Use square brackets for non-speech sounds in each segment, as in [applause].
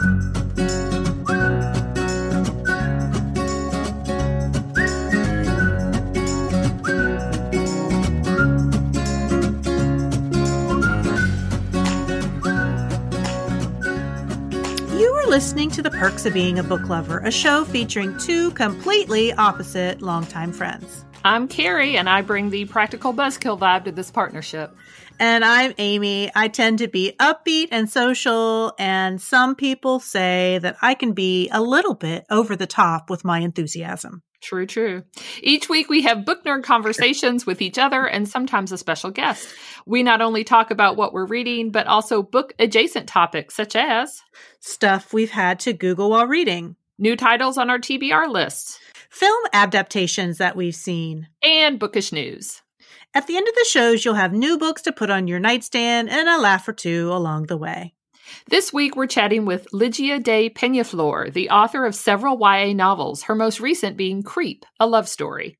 You are listening to The Perks of Being a Book Lover, a show featuring two completely opposite longtime friends. I'm Carrie, and I bring the practical buzzkill vibe to this partnership. And I'm Amy. I tend to be upbeat and social, and some people say that I can be a little bit over the top with my enthusiasm. True, true. Each week we have book nerd conversations with each other and sometimes a special guest. We not only talk about what we're reading, but also book adjacent topics such as Stuff we've had to Google while reading, new titles on our TBR list, film adaptations that we've seen. and bookish news. At the end of the shows, you'll have new books to put on your nightstand and a laugh or two along the way. This week we're chatting with Lygia Day Peñaflor, the author of several YA novels, her most recent being Creep, a love story.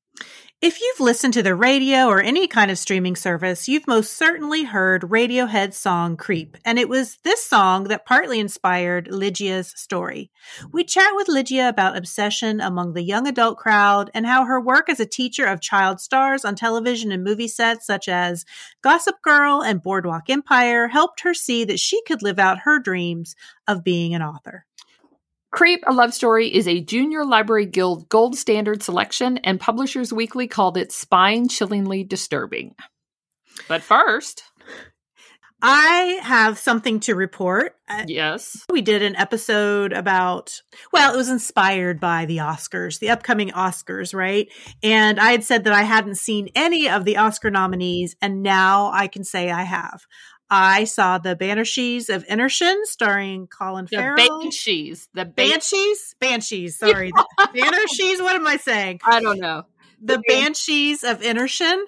If you've listened to the radio or any kind of streaming service, you've most certainly heard Radiohead's song Creep, and it was this song that partly inspired Lygia's story. We chat with Lygia about obsession among the young adult crowd and how her work as a teacher of child stars on television and movie sets such as Gossip Girl and Boardwalk Empire helped her see that she could live out her dreams of being an author. Creep, a love story, is a Junior Library Guild gold standard selection, and Publishers Weekly called it spine chillingly disturbing. But first, I have something to report. Uh, yes, We did an episode about, well, it was inspired by the Oscars, the upcoming Oscars, right? And I had said that I hadn't seen any of the Oscar nominees, and now I can say I have. I saw the Banshees of Inisherin starring Colin Farrell. the Farrell. Banshees. The ban- Banshees? Banshees, sorry. The Banshees, what am I saying? I don't know. The The Banshees of Inisherin.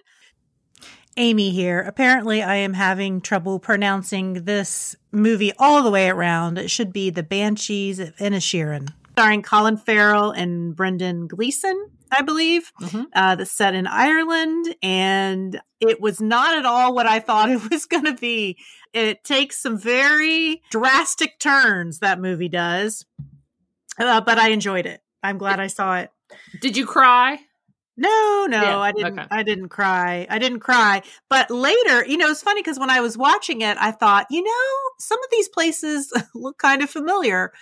Amy here. Apparently, I am having trouble pronouncing this movie all the way around. It should be The Banshees of Inisherin, starring Colin Farrell and Brendan Gleeson, I believe. Mhm. Uh, that's set in Ireland, and it was not at all what I thought [laughs] it was going to be. It takes some very drastic turns, that movie does. Uh, but I enjoyed it. I'm glad I saw it. Did you cry? No, no, Yeah, I didn't. okay. I didn't cry. I didn't cry. But later, you know, it's funny because when I was watching it, I thought, you know, some of these places [laughs] look kind of familiar.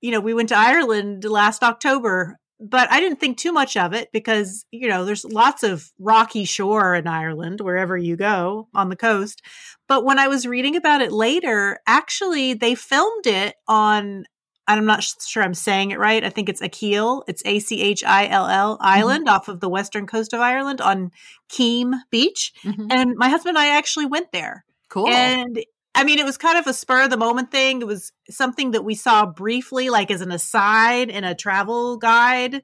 You know, we went to Ireland last October, but I didn't think too much of it because you know, there's lots of rocky shore in Ireland wherever you go on the coast. But when I was reading about it later, actually, they filmed it on. I'm not sure I'm saying it right. I think it's Achill. It's A C H I L L Island off of the western coast of Ireland on Keem Beach. Mhm. And my husband and I actually went there. Cool. And I mean, it was kind of a spur of the moment thing. It was something that we saw briefly, like as an aside in a travel guide.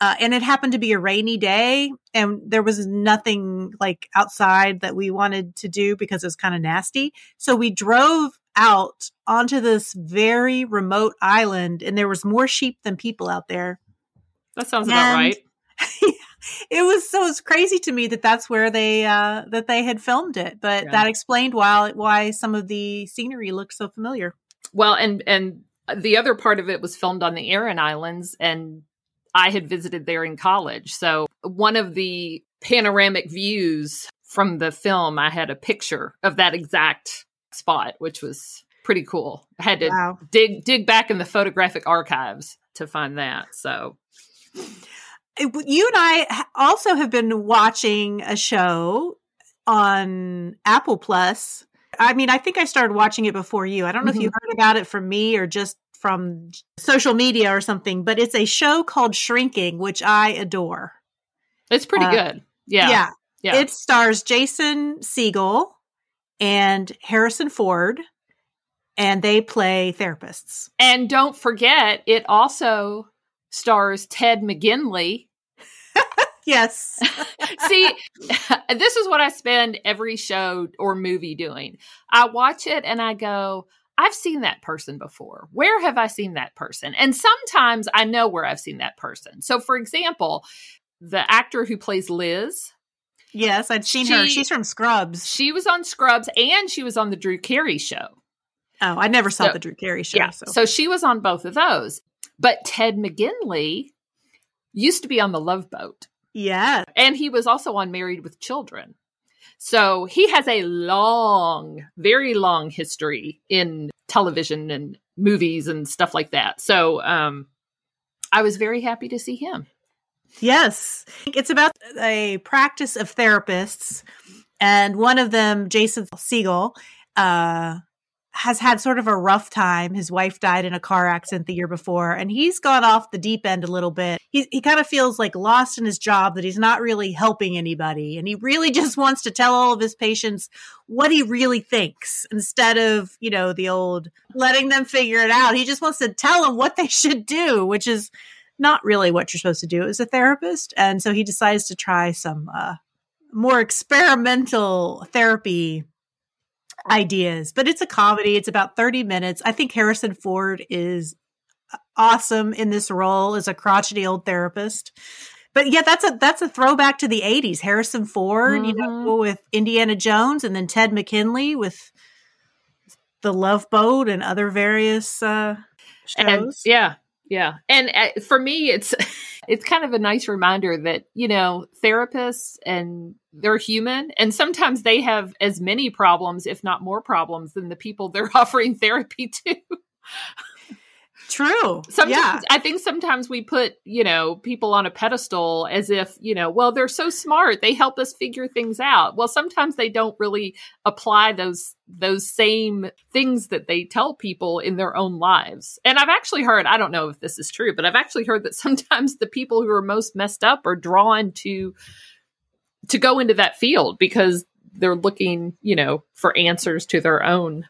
Uh, and it happened to be a rainy day, and there was nothing like outside that we wanted to do because it was kind of nasty. So we drove out onto this very remote island, and there was more sheep than people out there. that sounds about and- right. [laughs] it was so it's crazy to me that that's where they uh that they had filmed it but Yeah. that explained why why some of the scenery looked so familiar Well, and and the other part of it was filmed on the Aran Islands, and I had visited there in college. So one of the panoramic views from the film, I had a picture of that exact spot, which was pretty cool. I had to wow dig dig back in the photographic archives to find that. So you and i also have been watching a show on apple plus i mean i think i started watching it before you i don't know if you heard about it from me or just from social media or something but it's a show called shrinking which i adore it's pretty Uh, good. Yeah. yeah Yeah. It stars Jason Segel and Harrison Ford, and they play therapists. and don't forget, it also stars Ted McGinley. Yes. [laughs] See, [laughs] this is what I spend every show or movie doing. I watch it and I go, I've seen that person before. Where have I seen that person? And sometimes I know where I've seen that person. So, for example, the actor who plays Liz, yes, I'd seen her. She's from Scrubs. she was on Scrubs and she was on the Drew Carey show. Oh, I never saw so, the Drew Carey show. Yeah, so. so she was on both of those. But Ted McGinley used to be on the Love Boat. Yeah. And he was also on Married with Children. So he has a long, very long history in television and movies and stuff like that. So um, I was very happy to see him. Yes. It's about a practice of therapists. And one of them, Jason Segel, uh, has had sort of a rough time. His wife died in a car accident the year before, and he's gone off the deep end a little bit. He, he kind of feels like lost in his job, that he's not really helping anybody. And he really [laughs] just wants to tell all of his patients what he really thinks instead of, you know, the old letting them figure it out. He just wants to tell them what they should do, which is not really what you're supposed to do as a therapist. And so he decides to try some uh, more experimental therapy ideas, but it's a comedy. It's about 30 minutes. I think Harrison Ford is awesome in this role as a crotchety old therapist. But yeah, that's a that's a throwback to the 80s. Harrison Ford, mm-hmm. you know, with Indiana Jones and then Ted McGinley with The Love Boat and other various uh shows. And, yeah. Yeah. And uh, for me it's [laughs] it's kind of a nice reminder that, you know, therapists and they're human and sometimes they have as many problems, if not more problems than the people they're [laughs] offering therapy to. [laughs] True. Sometimes yeah. I think sometimes we put, you know, people on a pedestal as if, you know, well, they're so smart. They help us figure things out. Well, sometimes they don't really apply those those same things that they tell people in their own lives. And I've actually heard, I don't know if this is true, but I've actually heard that [laughs] sometimes the people who are most messed up are drawn to to go into that field because they're looking, you know, for answers to their own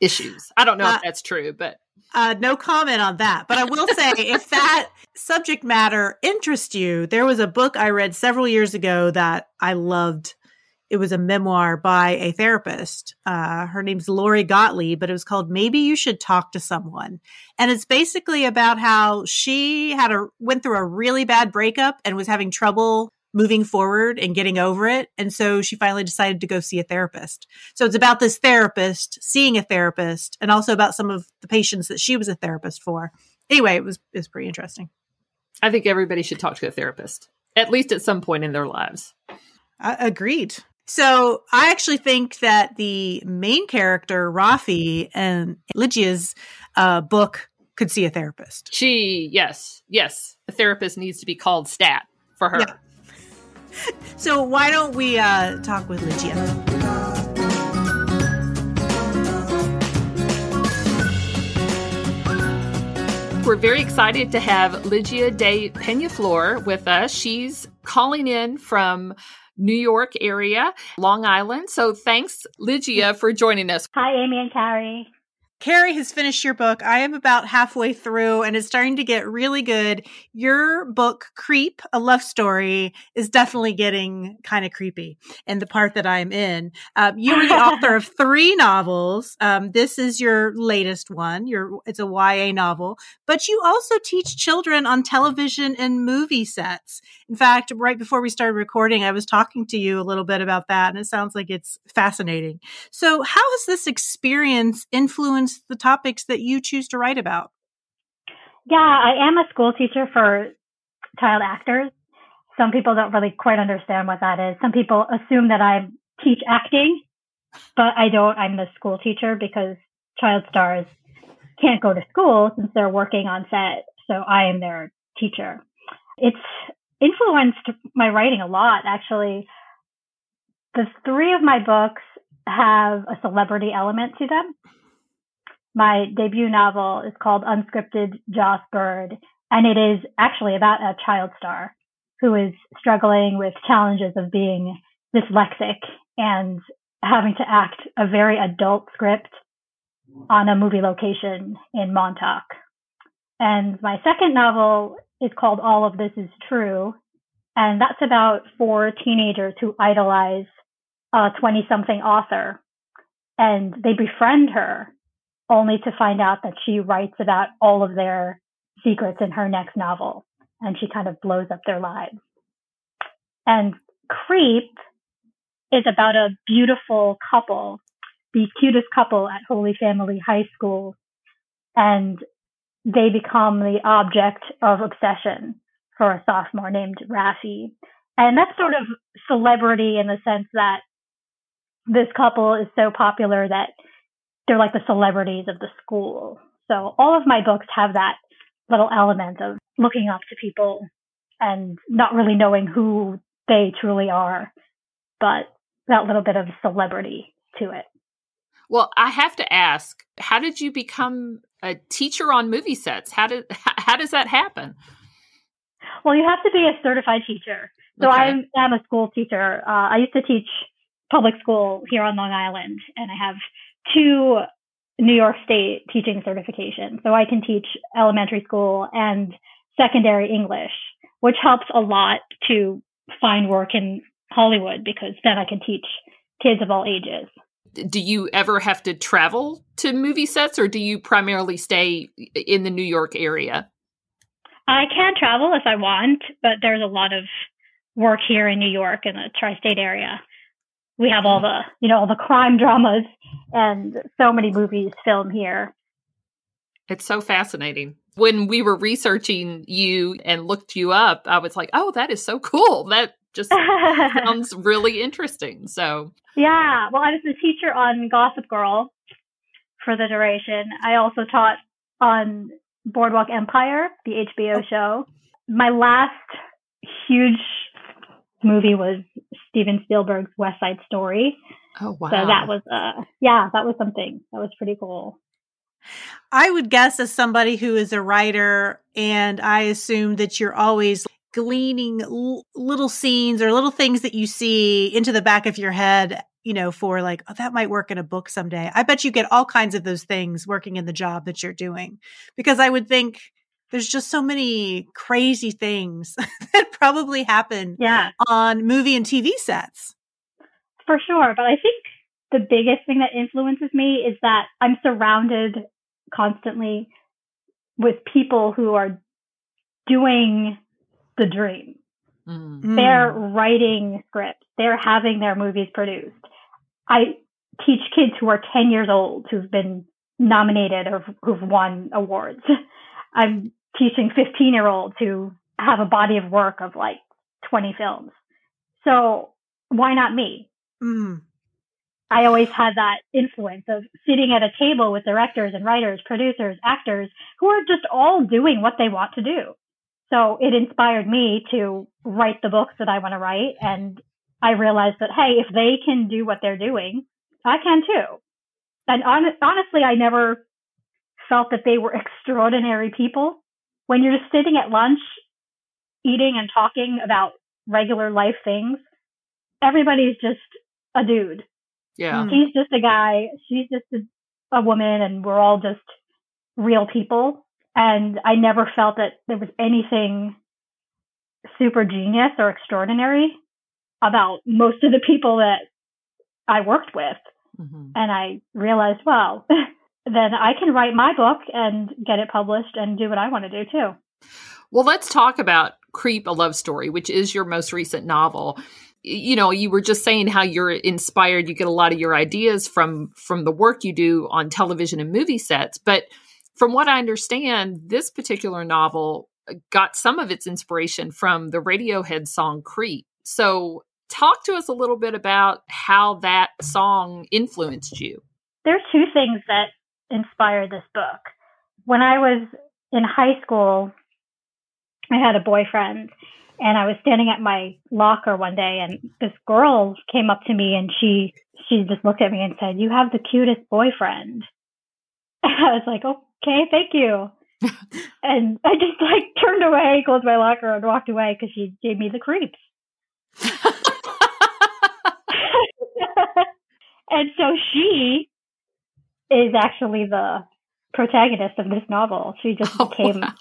issues. I don't know uh, if that's true, but uh, no comment on that. But I will say, if [laughs] that subject matter interests you, there was a book I read several years ago that I loved. It was a memoir by a therapist. Uh, her name's Lori Gottlieb, but it was called "Maybe You Should Talk to Someone," and it's basically about how she had a went through a really bad breakup and was having trouble moving forward and getting over it. And so she finally decided to go see a therapist. So it's about this therapist seeing a therapist and also about some of the patients that she was a therapist for. Anyway, it was it was pretty interesting. I think everybody should talk to a therapist at least at some point in their lives. Uh, agreed. So I actually think that the main character, Rafi, and Lygia's uh, book could see a therapist. She, yes, yes, a therapist needs to be called stat for her. Yeah so why don't we uh, talk with Lygia? We're very excited to have Lygia Day Peñaflor with us. She's calling in from New York area, Long Island. So thanks, Lygia, for joining us. Hi, Amy and Carrie. Carrie has finished your book. I am about halfway through and it's starting to get really good. Your book, Creep, a love story, is definitely getting kind of creepy in the part that I'm in. Um, you are the author of [laughs] three novels. Um, this is your latest one. Your, it's a YA novel, but you also teach children on television and movie sets. In fact, right before we started recording, I was talking to you a little bit about that and it sounds like it's fascinating. So how has this experience influenced the topics that you choose to write about? Yeah, I am a school teacher for child actors. Some people don't really quite understand what that is. Some people assume that I teach acting, but I don't. I'm the school teacher because child stars can't go to school since they're working on set. So I am their teacher. It's influenced my writing a lot, actually. The three of my books have a celebrity element to them my debut novel is called Unscripted Joss Byrd, and it is actually about a child star who is struggling with challenges of being dyslexic and having to act a very adult script on a movie location in Montauk. And my second novel is called All of This Is True, and that's about four teenagers who idolize a 20 something author. And they befriend her only to find out that she writes about all of their secrets in her next novel. And she kind of blows up their lives. And Creep is about a beautiful couple the cutest couple at Holy Family High School. And they become the object of obsession for a sophomore named Rafi. And that's sort of celebrity in the sense that this couple is so popular that they're like the celebrities of the school. So all of my books have that little element of looking up to people and not really knowing who they truly are, but that little bit of celebrity to it. Well, I have to ask, how did you become a teacher on movie sets? How did how does that happen? Well, you have to be a certified teacher. So okay. I am a school teacher. Uh, I used to teach public school here on Long Island, and I have two New York State teaching certifications. So I can teach elementary school and secondary English, which helps a lot to find work in Hollywood because then I can teach kids of all ages. Do you ever have to travel to movie sets or do you primarily stay in the New York area? I can travel if I want, but there's a lot of work here in New York in the tri-state area. We have all mm. the, you know, all the crime dramas and so many movies filmed here. It's so fascinating. When we were researching you and looked you up, I was like, "Oh, that is so cool. That just [laughs] sounds really interesting." So, yeah, well, I was the teacher on Gossip Girl for the duration. I also taught on Boardwalk Empire, the HBO oh. show. My last huge movie was Steven Spielberg's West Side Story. Oh wow! So that was uh yeah, that was something that was pretty cool. I would guess as somebody who is a writer, and I assume that you're always gleaning l- little scenes or little things that you see into the back of your head, you know, for like, oh, that might work in a book someday. I bet you get all kinds of those things working in the job that you're doing because I would think there's just so many crazy things [laughs] that probably happen yeah. on movie and TV sets. For sure. But I think the biggest thing that influences me is that I'm surrounded constantly with people who are doing the dream. Mm. They're writing scripts. They're having their movies produced. I teach kids who are 10 years old who've been nominated or who've won awards. [laughs] I'm teaching 15 year olds who have a body of work of like 20 films. So why not me? Mm. I always had that influence of sitting at a table with directors and writers, producers, actors who are just all doing what they want to do. So it inspired me to write the books that I want to write. And I realized that, hey, if they can do what they're doing, I can too. And on- honestly, I never felt that they were extraordinary people when you're just sitting at lunch, eating and talking about regular life things, everybody's just a dude. Yeah. He's just a guy. She's just a, a woman and we're all just real people. And I never felt that there was anything super genius or extraordinary about most of the people that I worked with. Mm-hmm. And I realized, well, [laughs] then I can write my book and get it published and do what I want to do too. Well, let's talk about Creep, a Love Story, which is your most recent novel. You know, you were just saying how you're inspired, you get a lot of your ideas from from the work you do on television and movie sets, but from what I understand, this particular novel got some of its inspiration from the Radiohead song Creep. So, talk to us a little bit about how that song influenced you. There are two things that inspired this book. When I was in high school, I had a boyfriend and I was standing at my locker one day and this girl came up to me and she she just looked at me and said, "You have the cutest boyfriend." [laughs] I was like, oh, "Okay, thank you." [laughs] and I just like turned away, closed my locker, and walked away because she gave me the creeps. [laughs] [laughs] and so she is actually the protagonist of this novel. She just oh, became wow.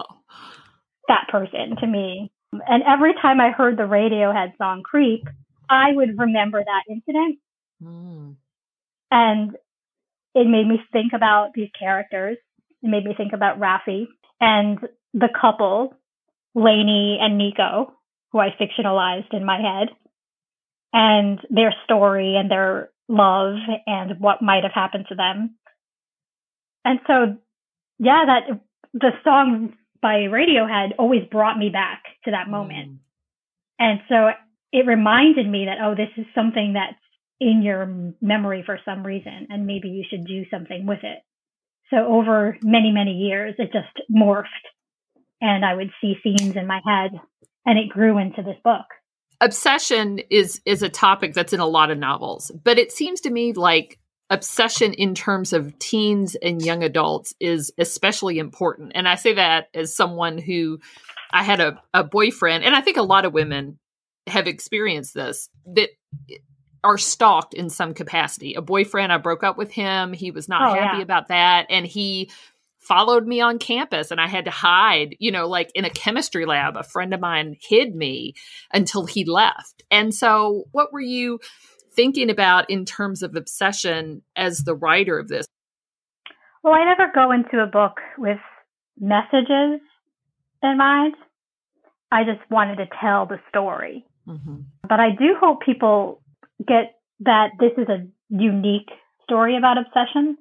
that person to me. And every time I heard the Radiohead song Creep, I would remember that incident. Mm. And it made me think about these characters. It made me think about Rafi and the couple, Lainey and Nico, who I fictionalized in my head, and their story and their love and what might have happened to them. And so, yeah, that the song by Radiohead always brought me back to that moment. Mm. And so it reminded me that, oh, this is something that's in your memory for some reason, and maybe you should do something with it. So over many, many years, it just morphed and I would see scenes in my head and it grew into this book. Obsession is is a topic that's in a lot of novels, but it seems to me like obsession in terms of teens and young adults is especially important. And I say that as someone who I had a, a boyfriend, and I think a lot of women have experienced this that are stalked in some capacity. A boyfriend, I broke up with him. He was not oh, happy yeah. about that. And he followed me on campus and I had to hide, you know, like in a chemistry lab. A friend of mine hid me until he left. And so, what were you thinking about in terms of obsession as the writer of this? Well, I never go into a book with messages in mind. I just wanted to tell the story. Mm-hmm. But I do hope people get that this is a unique story about obsession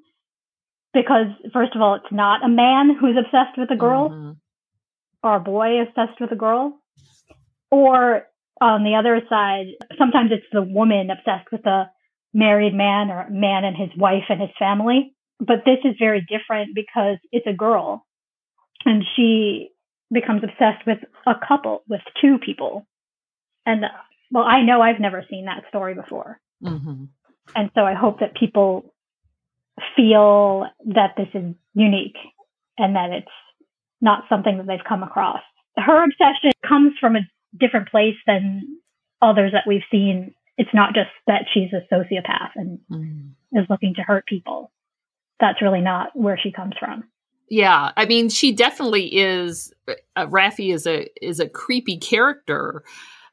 because first of all, it's not a man who's obsessed with a girl mm-hmm. or a boy obsessed with a girl. Or on the other side, sometimes it's the woman obsessed with a married man or a man and his wife and his family. But this is very different because it's a girl and she becomes obsessed with a couple, with two people. And well, I know I've never seen that story before. Mm-hmm. And so I hope that people feel that this is unique and that it's not something that they've come across. Her obsession comes from a different place than others that we've seen. It's not just that she's a sociopath and mm. is looking to hurt people. That's really not where she comes from. Yeah, I mean, she definitely is. Uh, Rafi is a is a creepy character,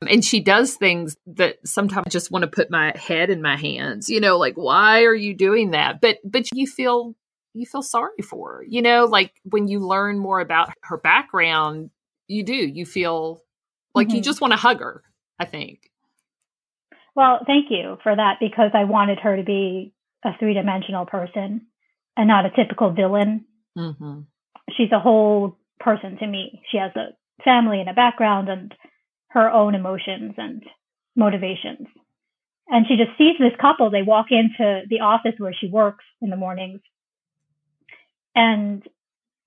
and she does things that sometimes I just want to put my head in my hands, you know, like, why are you doing that? But, but you feel, you feel sorry for her, you know, like when you learn more about her background, you do, you feel like mm-hmm. you just want to hug her, I think. Well, thank you for that because I wanted her to be a three dimensional person and not a typical villain. Mm-hmm. She's a whole person to me. She has a family and a background and her own emotions and motivations. And she just sees this couple. They walk into the office where she works in the mornings and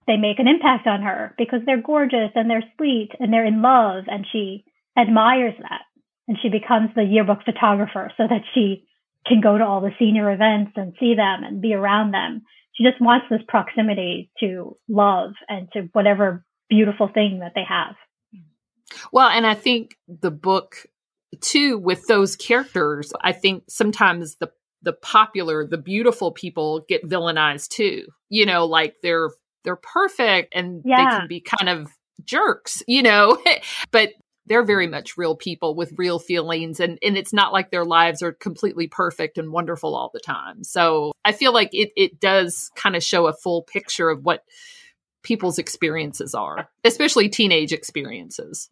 they make an impact on her because they're gorgeous and they're sweet and they're in love. And she admires that. And she becomes the yearbook photographer so that she can go to all the senior events and see them and be around them. She just wants this proximity to love and to whatever beautiful thing that they have. Well, and I think the book too with those characters, I think sometimes the the popular, the beautiful people get villainized too. You know, like they're they're perfect and yeah. they can be kind of jerks, you know, [laughs] but they're very much real people with real feelings and and it's not like their lives are completely perfect and wonderful all the time. So, I feel like it it does kind of show a full picture of what people's experiences are, especially teenage experiences.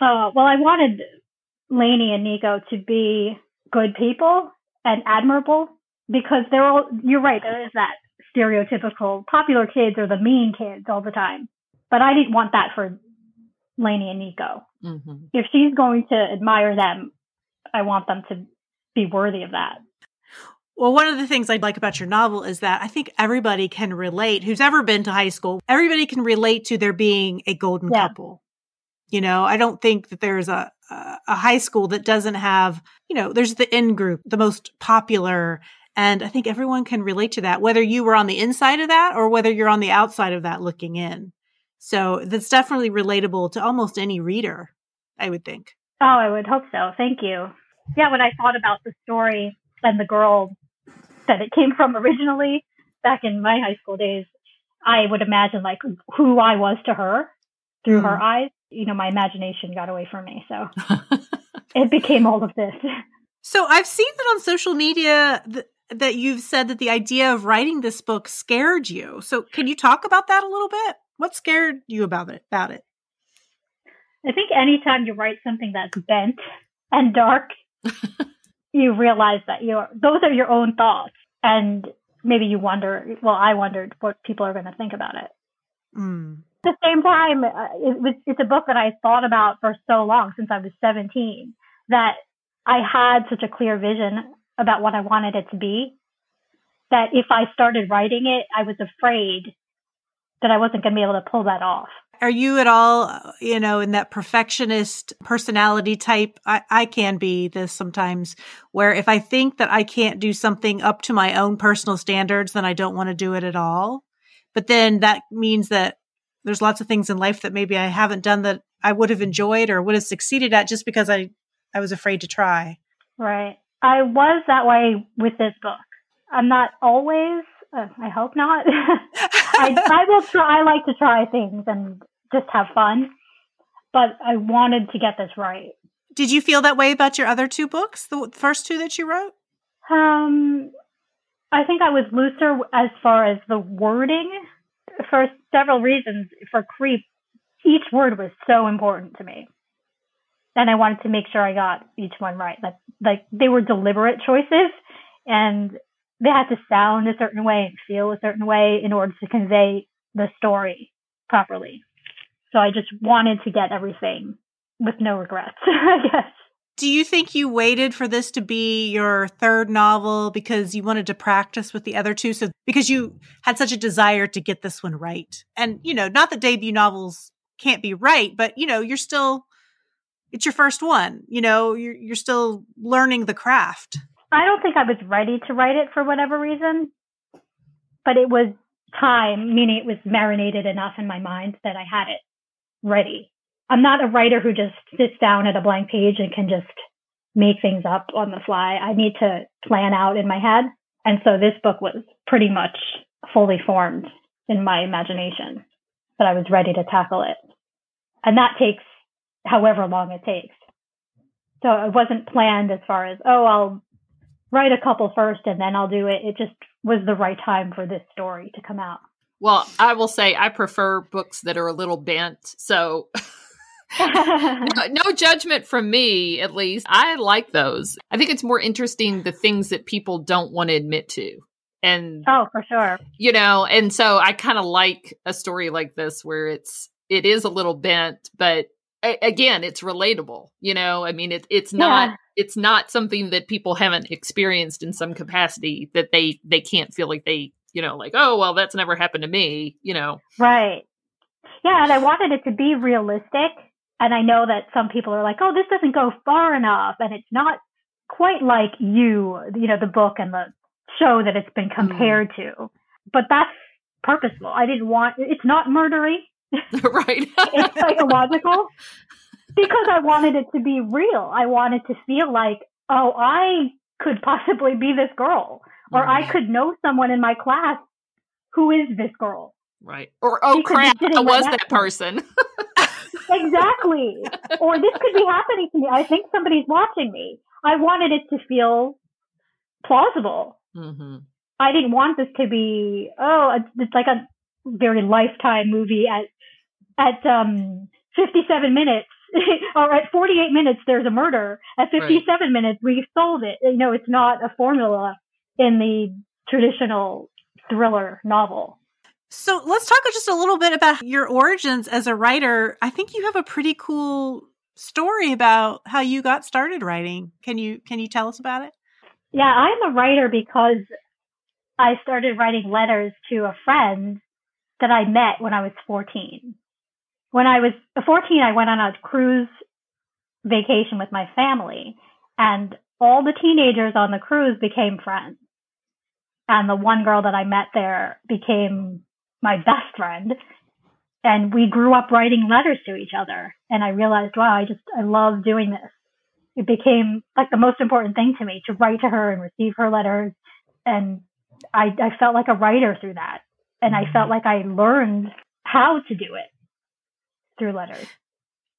Uh, well, I wanted Lainey and Nico to be good people and admirable because they're all, you're right, there is that stereotypical popular kids are the mean kids all the time. But I didn't want that for Lainey and Nico. Mm-hmm. If she's going to admire them, I want them to be worthy of that. Well, one of the things I like about your novel is that I think everybody can relate who's ever been to high school. Everybody can relate to there being a golden yeah. couple. You know, I don't think that there's a, a high school that doesn't have, you know, there's the in group, the most popular. And I think everyone can relate to that, whether you were on the inside of that or whether you're on the outside of that looking in. So that's definitely relatable to almost any reader, I would think. Oh, I would hope so. Thank you. Yeah, when I thought about the story and the girl that it came from originally back in my high school days, I would imagine like who I was to her through mm. her eyes you know, my imagination got away from me. So [laughs] it became all of this. So I've seen that on social media th- that you've said that the idea of writing this book scared you. So can you talk about that a little bit? What scared you about it? About it? I think anytime you write something that's bent and dark, [laughs] you realize that you're those are your own thoughts, and maybe you wonder. Well, I wondered what people are going to think about it. Mm. At the same time, uh, it was, it's a book that I thought about for so long since I was 17 that I had such a clear vision about what I wanted it to be that if I started writing it, I was afraid that I wasn't going to be able to pull that off. Are you at all, you know, in that perfectionist personality type? I, I can be this sometimes where if I think that I can't do something up to my own personal standards, then I don't want to do it at all. But then that means that there's lots of things in life that maybe I haven't done that I would have enjoyed or would have succeeded at just because I, I was afraid to try. Right. I was that way with this book. I'm not always. Uh, I hope not. [laughs] I, I will try. I like to try things and just have fun, but I wanted to get this right. Did you feel that way about your other two books, the first two that you wrote? Um, I think I was looser as far as the wording for several reasons. For creep, each word was so important to me, and I wanted to make sure I got each one right. Like, like they were deliberate choices, and they had to sound a certain way and feel a certain way in order to convey the story properly. So I just wanted to get everything with no regrets, [laughs] I guess. Do you think you waited for this to be your third novel because you wanted to practice with the other two? So because you had such a desire to get this one right. And, you know, not that debut novels can't be right, but you know, you're still it's your first one. You know, you're you're still learning the craft. I don't think I was ready to write it for whatever reason, but it was time, meaning it was marinated enough in my mind that I had it ready. I'm not a writer who just sits down at a blank page and can just make things up on the fly. I need to plan out in my head. And so this book was pretty much fully formed in my imagination, but I was ready to tackle it. And that takes however long it takes. So it wasn't planned as far as, oh, I'll write a couple first and then I'll do it. It just was the right time for this story to come out. Well, I will say I prefer books that are a little bent. So [laughs] [laughs] no, no, judgment from me, at least. I like those. I think it's more interesting the things that people don't want to admit to. And Oh, for sure. You know, and so I kind of like a story like this where it's it is a little bent, but again, it's relatable. You know, I mean, it, it's not yeah. it's not something that people haven't experienced in some capacity that they they can't feel like they you know like oh well that's never happened to me. You know, right? Yeah, and I wanted it to be realistic. And I know that some people are like, oh, this doesn't go far enough, and it's not quite like you, you know, the book and the show that it's been hmm. compared mm. to. But that's purposeful. I didn't want it's not murdery. [laughs] right. it's psychological [laughs] because I wanted it to be real. I wanted to feel like, oh, I could possibly be this girl, or I mm-hmm. could know someone in my class who is this girl. Right. Or oh crap, I was that person. [laughs] exactly. Or this could be happening to me. I think somebody's watching me. I wanted it to feel plausible. Mm-hmm. I didn't want this to be oh, it's like a very lifetime movie at at um 57 minutes [laughs] or at 48 minutes there's a murder at 57 right. minutes we solved it you know it's not a formula in the traditional thriller novel so let's talk just a little bit about your origins as a writer. I think you have a pretty cool story about how you got started writing. Can you can you tell us about it? Yeah i'm a writer because i started writing letters to a friend that i met when i was 14 when I was 14, I went on a cruise vacation with my family and all the teenagers on the cruise became friends. And the one girl that I met there became my best friend. And we grew up writing letters to each other. And I realized, wow, I just, I love doing this. It became like the most important thing to me to write to her and receive her letters. And I, I felt like a writer through that. And I felt mm-hmm. like I learned how to do it through letters.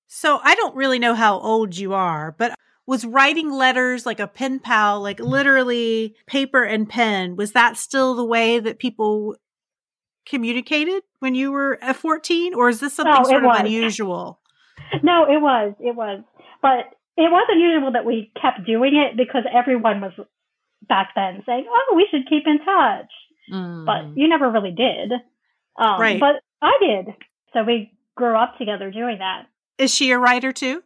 So I don't really know how old you are, but was writing letters like a pen pal, like literally paper and pen, was that still the way that people communicated when you were at 14? Or is this something no, sort of unusual? [laughs] No, it was. It was. But it was unusual that we kept doing it because everyone was back then saying, "Oh, we should keep in touch," Mm. but you never really did. Um, Right. But I did, so we grew up together doing that. Is she a writer too?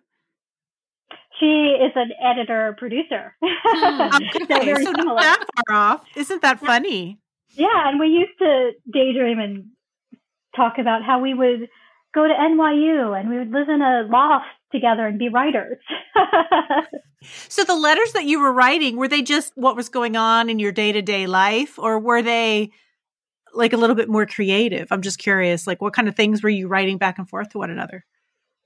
She is an editor producer, [laughs] so Okay, very so not that far off. Isn't that funny? Yeah, and we used to daydream and talk about how we would go to NYU and we would live in a loft together and be writers. [laughs] So the letters that you were writing, were they just what was going on in your day-to-day life or were they like a little bit more creative? I'm just curious, like what kind of things were you writing back and forth to one another?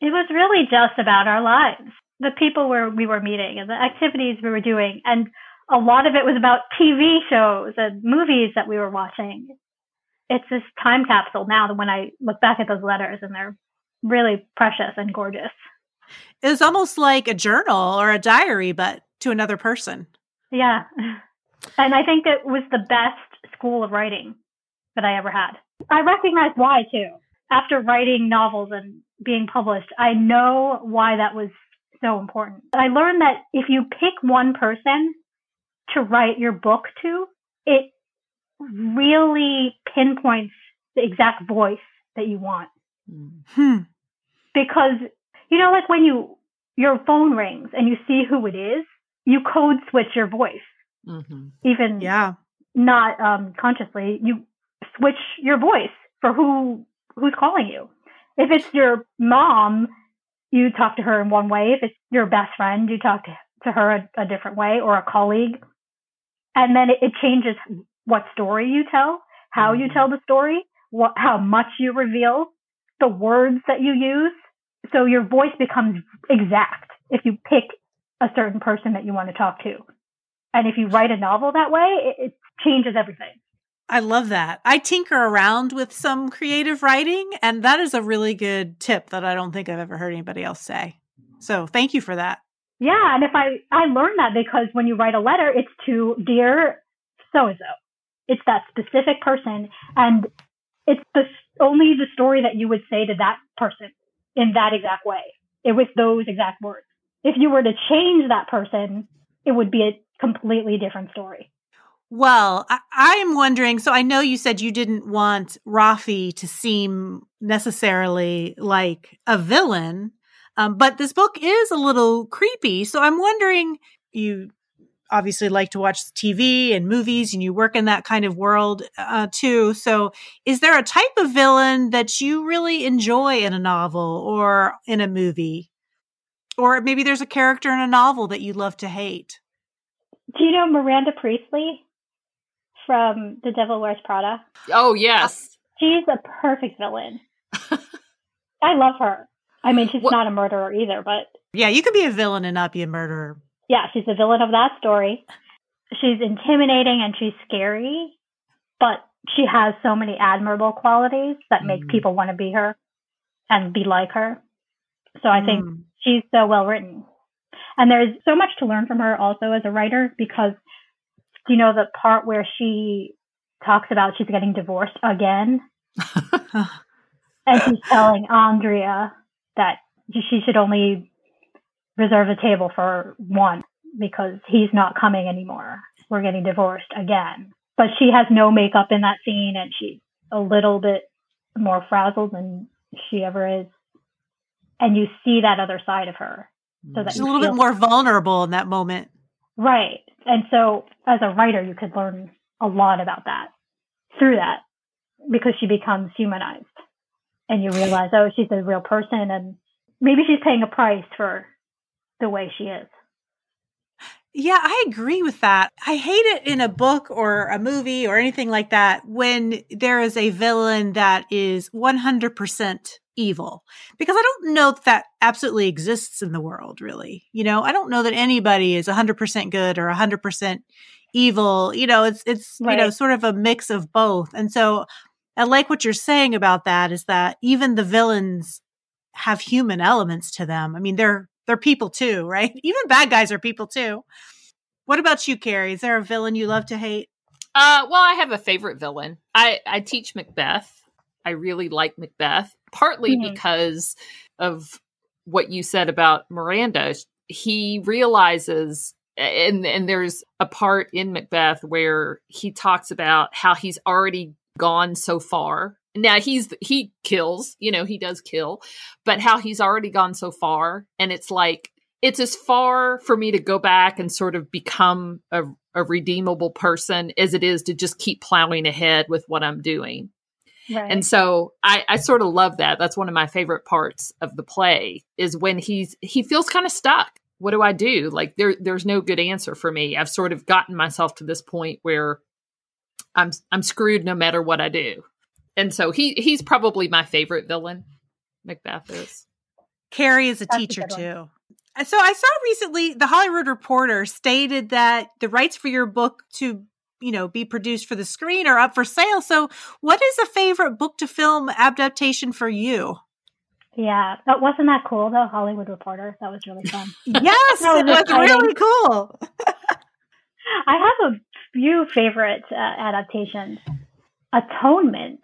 it was really just about our lives, the people where we were meeting and the activities we were doing. And a lot of it was about TV shows and movies that we were watching. It's this time capsule now that when I look back at those letters and they're really precious and gorgeous. It was almost like a journal or a diary but to another person. Yeah. And I think it was the best school of writing that I ever had. I recognize why too. After writing novels and being published, I know why that was so important. I learned that if you pick one person to write your book to, it really pinpoints the exact voice that you want. Mm. Hmm. Because, you know, like when you, your phone rings and you see who it is, you code switch your voice, Mhm. even Yeah. not um, consciously, you switch your voice for who who's calling you. If it's your mom, you talk to her in one way. If it's your best friend, you talk to, to her a, a different way, or a colleague. And then it, it changes what story you tell, how you Mhm. tell the story, what how much you reveal, the words that you use. So your voice becomes exact if you pick a certain person that you want to talk to. And if you write a novel that way, it, it changes everything. I love that. I tinker around with some creative writing, and that is a really good tip that I don't think I've ever heard anybody else say. So thank you for that. Yeah, and if I I learned that because when you write a letter, it's to dear so and so. It's that specific person, and it's the only the story that you would say to that person in that exact way, it with those exact words. If you were to change that person, it would be a completely different story. Well, I, I'm wondering. So I know you said you didn't want Rafi to seem necessarily like a villain, um, but this book is a little creepy. So I'm wondering. You obviously like to watch TV and movies, and you work in that kind of world uh, too. So, is there a type of villain that you really enjoy in a novel or in a movie, or maybe there's a character in a novel that you love to hate? Do you know Miranda Priestly from The Devil Wears Prada? Oh yes. She's a perfect villain. [laughs] I love her. I mean, she's What- not a murderer either, but Yeah, you could be a villain and not be a murderer. yeah, she's the villain of that story. She's intimidating and she's scary, but she has so many admirable qualities that make Mhm. people want to be her and be like her. So I think Mm. she's so well written. And there's so much to learn from her also as a writer because you know the part where she talks about she's getting divorced again [laughs] and she's telling Andrea that she should only reserve a table for one because he's not coming anymore. We're getting divorced again. But she has no makeup in that scene and she's a little bit more frazzled than she ever is. And you see that other side of her. So that She's a little bit more vulnerable in that moment. Right. And so as a writer, you could learn a lot about that through that because she becomes humanized and you realize, oh, she's a real person and maybe she's paying a price for the way she is. Yeah, I agree with that. I hate it in a book or a movie or anything like that when there is a villain that is 100% evil because I don't know that that absolutely exists in the world, really. You know, I don't know that anybody is 100% good or 100% evil. You know, it's, it's, you know, sort of a mix of both. And so I like what you're saying about that is that even the villains have human elements to them. I mean, they're, they're people too, [laughs] right? Even bad guys are people too. What about you, Carrie? Is there a villain you love to hate? Uh, well, I have a favorite villain. I I teach Macbeth. I really like Macbeth, partly Mhm. because of what you said about Miranda. he realizes and and there's a part in Macbeth where he talks about how he's already gone so far. Now he's he kills, you know, he does kill, but how he's already gone so far and it's like it's as far for me to go back and sort of become a, a redeemable person as it is to just keep plowing ahead with what I'm doing. Right. And so I, I sort of love that. That's one of my favorite parts of the play is when he's he feels kind of stuck. What do I do? Like there there's no good answer for me. I've sort of gotten myself to this point where I'm I'm screwed no matter what I do. And so he he's probably my favorite villain. Macbeth is. Carrie is a That's teacher good one. too. So I saw recently the Hollywood Reporter stated that the rights for your book to you know be produced for the screen are up for sale. So what is a favorite book to film adaptation for you? Yeah, that wasn't that cool though. Hollywood Reporter. That was really fun. Yes, [laughs] That it was was exciting. really cool. [laughs] I have a few favorite uh, adaptations. Atonement.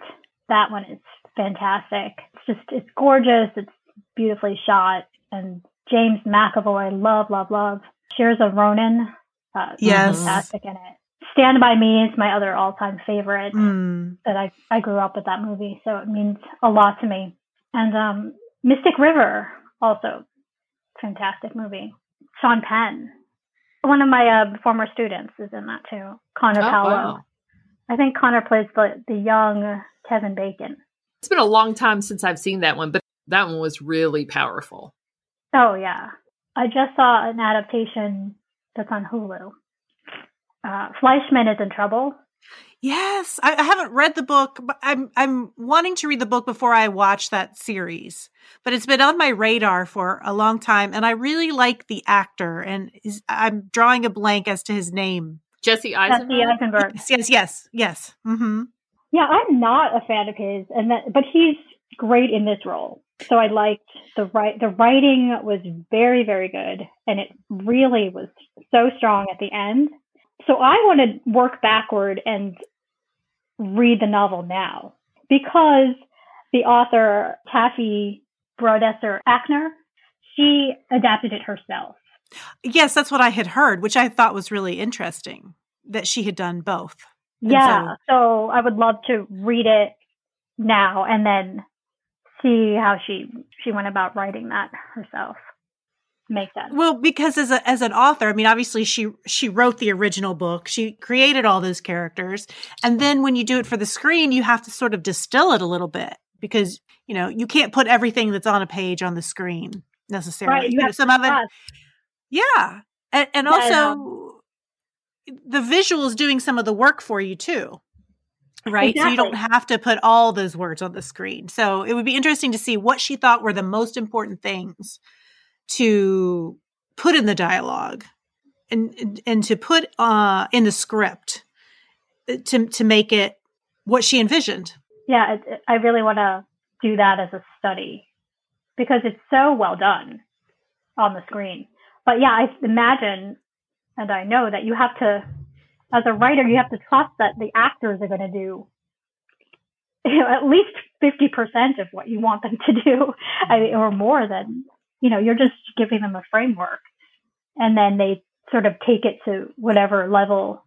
That one is fantastic. It's just it's gorgeous. It's beautifully shot, and James McAvoy. Love, love, love. Saoirse Ronan. Uh, Yes. fantastic in it. Stand by Me is my other all-time favorite. Mm. that I, I grew up with that movie, so it means a lot to me. And um, Mystic River, also fantastic movie. Sean Penn, one of my uh, former students, is in that too. Connor Oh, Paolo. wow. I think Connor plays the the young Kevin Bacon. It's been a long time since I've seen that one, but that one was really powerful. Oh yeah, I just saw an adaptation that's on Hulu. Uh, Fleishman is in trouble. Yes, I, I haven't read the book, but I'm I'm wanting to read the book before I watch that series. But it's been on my radar for a long time, and I really like the actor, and is, I'm drawing a blank as to his name. Jesse Jesse Eisenberg. Eisenberg. Yes, yes, yes, yes. Mm-hmm. Yeah, I'm not a fan of his, and that, but he's great in this role. So I liked the right. The writing was very, very good, and it really was so strong at the end. So I want to work backward and read the novel now because the author Taffy Brodesser-Akner, she adapted it herself. Yes, that's what I had heard, which I thought was really interesting that she had done both. And Yeah, so I would love to read it now and then see how she she went about writing that herself. Makes sense. Well, because as a as an author, I mean, obviously she she wrote the original book. She created all those characters, and then when you do it for the screen, you have to sort of distill it a little bit because you know you can't put everything that's on a page on the screen necessarily. Right, you You know, have some of it, yeah, and, and Yeah, also the visuals doing some of the work for you too. Right. So you don't have to put all those words on the screen. So it would be interesting to see what she thought were the most important things to put in the dialogue and and- to put uh in the script uh, to to make it what she envisioned. Yeah, I really want to do that as a study because it's so well done on the screen. But yeah, I imagine and I know that you have to, as a writer, you have to trust that the actors are going to do you [laughs] know, at least 50% of what you want them to do I, or more than, you know, you're just giving them a framework and then they sort of take it to whatever level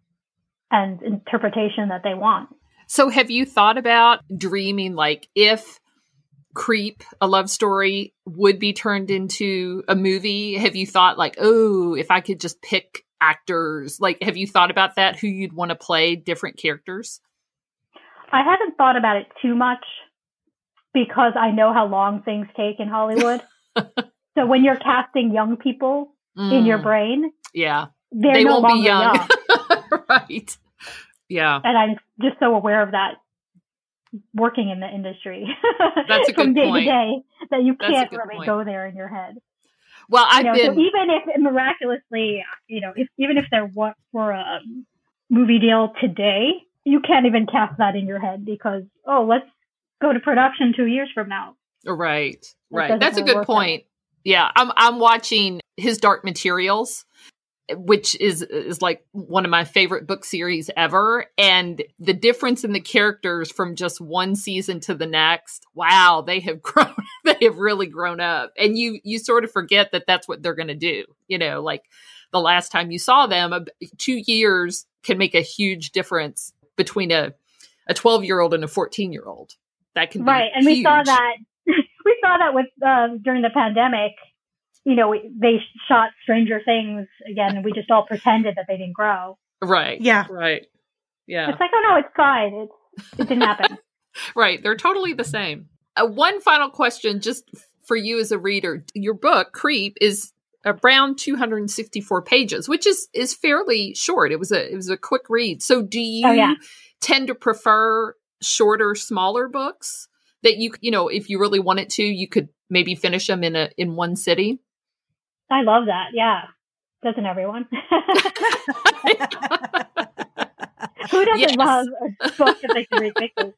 and interpretation that they want. So have you thought about dreaming like if Creep, a love story, would be turned into a movie? Have you thought like, oh, if I could just pick actors, like have you thought about that? Who you'd want to play different characters? I haven't thought about it too much because I know how long things take in Hollywood. [laughs] so when you're casting young people in your Mm, brain, yeah, they're they no won't be young, young. [laughs] right? Yeah, And I'm just so aware of that working in the industry [laughs] That's a [laughs] good from day point. to day that you can't really point. go there in your head. well, I've know, been so even if miraculously, you know, if even if there were a movie deal today, you can't even cast that in your head because oh, let's go to production two years from now. Right, right. doesn't That's a good that point. Yeah, I'm I'm watching his Dark Materials, which is is like one of my favorite book series ever, and the difference in the characters from just one season to the next. Wow, they have [laughs] grown. they have really grown up and you you sort of forget that that's what they're going to do you know like the last time you saw them two years can make a huge difference between a a 12 year old and a 14 year old that can right and huge. we saw that we saw that with uh, during the pandemic you know we, they shot stranger things again and we just all pretended that they didn't grow. Right. Yeah. right. Yeah. It's like oh no it's fine. It's it didn't happen. [laughs] Right. They're totally the same. Uh, one final question just for you as a reader. Your book creep is around 264 pages which is is fairly short. It was a it was a quick read. So do you Oh, yeah. tend to prefer shorter smaller books that you you know if you really wanted to you could maybe finish them in a in one city i love that yeah doesn't everyone [laughs] who [laughs] doesn't Yes. love a book that they can read quickly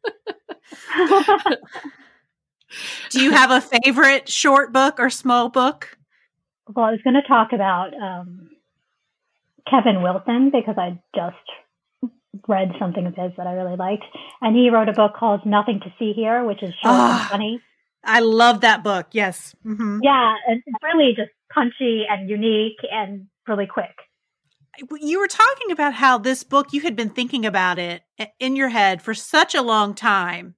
[laughs] Do you have a favorite short book or small book? well i was going to talk about um, kevin wilson because i just read something of his that i really liked and he wrote a book called nothing to see here which is short Ah. and funny I love that book. Yes. hmm yeah and it's really just punchy and unique and really quick You were talking about how this book, you had been thinking about it in your head for such a long time.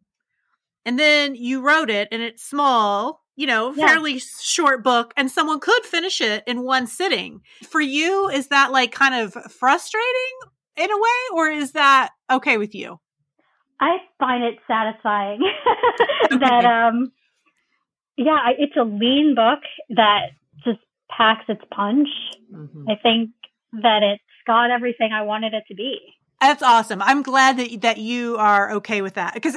And then you wrote it and it's small, you know, Yeah. fairly short book, and someone could finish it in one sitting. For you, is that like kind of frustrating in a way, or is that okay with you? I find it satisfying [laughs] [laughs] that um yeah, I- it's a lean book that just packs its punch. Mhm. I think that it's got everything I wanted it to be. That's awesome. I'm glad that that you are okay with that because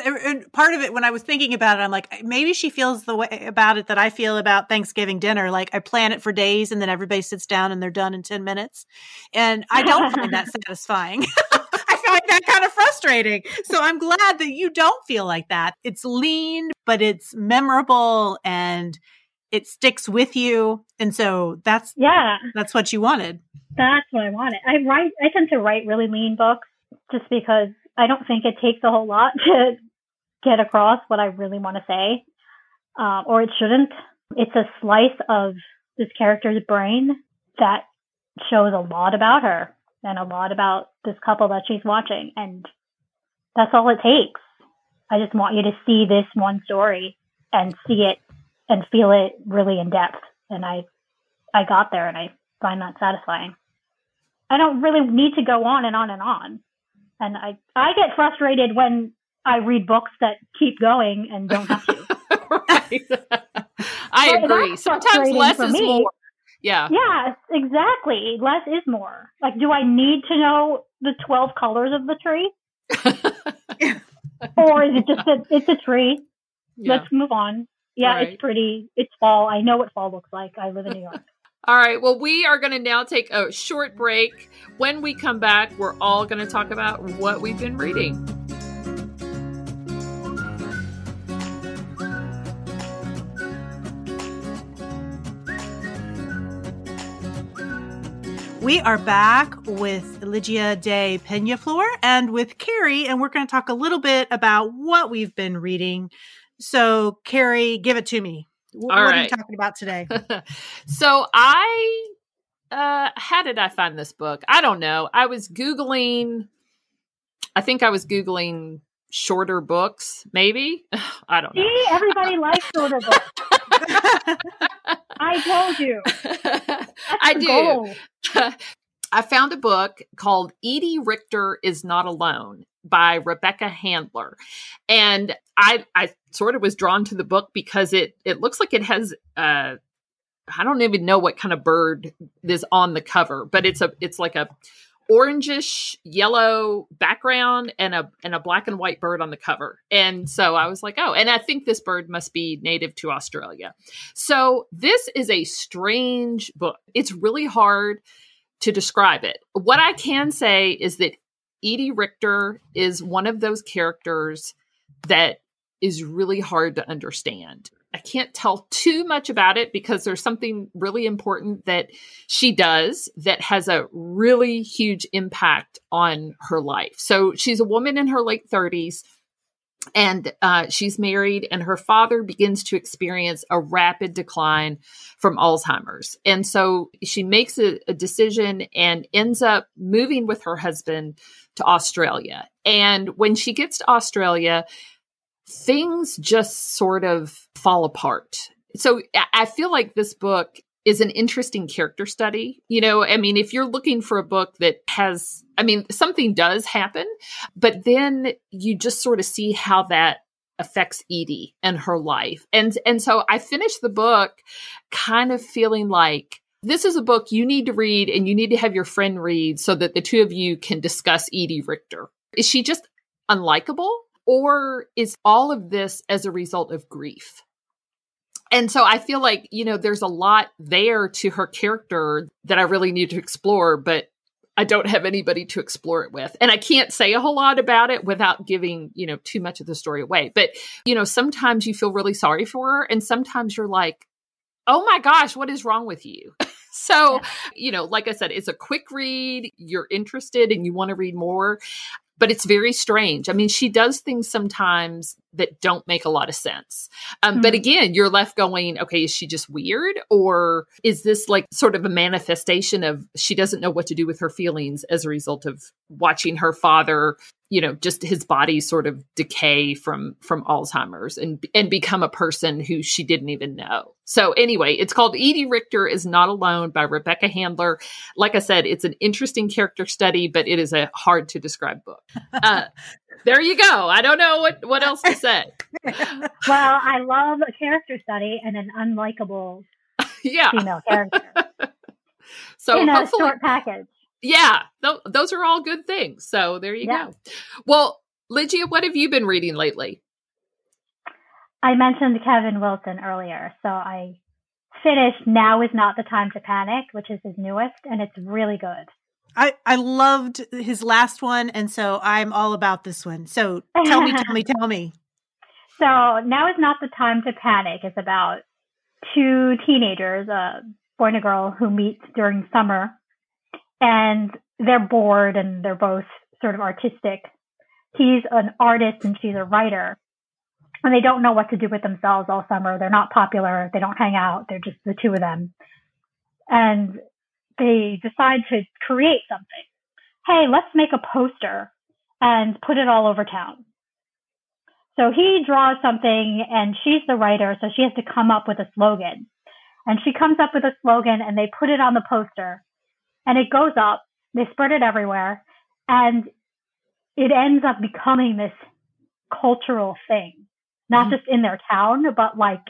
part of it, when I was thinking about it, I'm like, maybe she feels the way about it that I feel about Thanksgiving dinner. Like I plan it for days, and then everybody sits down and they're done in ten minutes, and I don't find that [laughs] satisfying. [laughs] I find that kind of frustrating. So I'm glad that you don't feel like that. It's lean, but it's memorable and it sticks with you, and so that's Yeah, that's what you wanted. that's what I wanted. I write I tend to write really lean books just because I don't think it takes a whole lot [laughs] to get across what I really want to say. Um, or it shouldn't. It's a slice of this character's brain that shows a lot about her and a lot about this couple that she's watching. And that's all it takes. I just want you to see this one story and see it and feel it really in depth. And I, I got there and I find that satisfying. I don't really need to go on and on and on. And I, I get frustrated when I read books that keep going and don't have to. [laughs] I agree. Sometimes less is me. more. Yeah. Yes, exactly. Less is more. Like, do I need to know the 12 colors of the tree? [laughs] Or is it just that it's a tree? Yeah. Let's move on. Yeah, Right. it's pretty. It's fall. I know what fall looks like. I live in New York. All right. Well, we are going to now take a short break. When we come back, we're all going to talk about what we've been reading. We are back with Lygia Day Peñaflor and with Carrie, and we're going to talk a little bit about what we've been reading. So, Carrie, give it to me. Wh- All what are you talking about today? [laughs] so I uh how did I find this book? I don't know. I was googling I think I was googling shorter books, maybe. [sighs] I don't know. See, everybody [laughs] likes shorter books. I told you. [laughs] That's I the do. goal. I found a book called Edie Richter is Not Alone by Rebecca Handler. And I I sort of was drawn to the book because it it looks like it has uh I don't even know what kind of bird is on the cover, but it's a it's like a orangish yellow background and a and a black and white bird on the cover. And so I was like, "Oh, and I think this bird must be native to Australia." So this is a strange book. It's really hard to describe it. What I can say is that Edie Richter is one of those characters that is really hard to understand. I can't tell too much about it because there's something really important that she does that has a really huge impact on her life. So she's a woman in her late 30s and uh, she's married and her father begins to experience a rapid decline from alzheimer's and so she makes a, a, decision and ends up moving with her husband to australia and when she gets to australia things just sort of fall apart so i feel like this book is an interesting character study. You know, I mean, if you're looking for a book that has, I mean, something does happen, but then you just sort of see how that affects Edie and her life. And and so I finished the book kind of feeling like this is a book you need to read and you need to have your friend read so that the two of you can discuss Edie Richter. Is she just unlikable or is all of this as a result of grief? and so I feel like, you know, there's a lot there to her character that I really need to explore, but I don't have anybody to explore it with. And I can't say a whole lot about it without giving, you know, too much of the story away. But, you know, sometimes you feel really sorry for her and sometimes you're like, "Oh my gosh, what is wrong with you?" [laughs] so, yeah. you know, like I said, it's a quick read, you're interested and you want to read more but it's very strange. I mean, she does things sometimes that don't make a lot of sense. Um, mm-hmm. But again, you're left going, okay, is she just weird? Or is this like sort of a manifestation of she doesn't know what to do with her feelings as a result of watching her father you know just his body sort of decay from from alzheimer's and and become a person who she didn't even know so anyway it's called edie richter is not alone by rebecca handler like i said it's an interesting character study but it is a hard to describe book [laughs] uh, there you go i don't know what what else to say [laughs] well i love a character study and an unlikable [laughs] yeah female character [laughs] so in a short package yeah, th- those are all good things. So there you yeah. go. Well, Lygia, what have you been reading lately? I mentioned Kevin Wilson earlier, so I finished Now is Not the Time to Panic, which is his newest, and it's really good. I, I loved his last one, and so I'm all about this one. So tell me, tell me, [laughs] tell me. So Now is Not the Time to Panic It's about two teenagers, a boy and a girl, who meet during summer and they're bored and they're both sort of artistic. He's an artist and she's a writer. And they don't know what to do with themselves all summer. They're not popular. They don't hang out. They're just the two of them. And they decide to create something. Hey, let's make a poster and put it all over town. So he draws something and she's the writer, so she has to come up with a slogan. And she comes up with a slogan and they put it on the poster and it goes up. They spread it everywhere, and it ends up becoming this cultural thing, not mm-hmm. just in their town, but like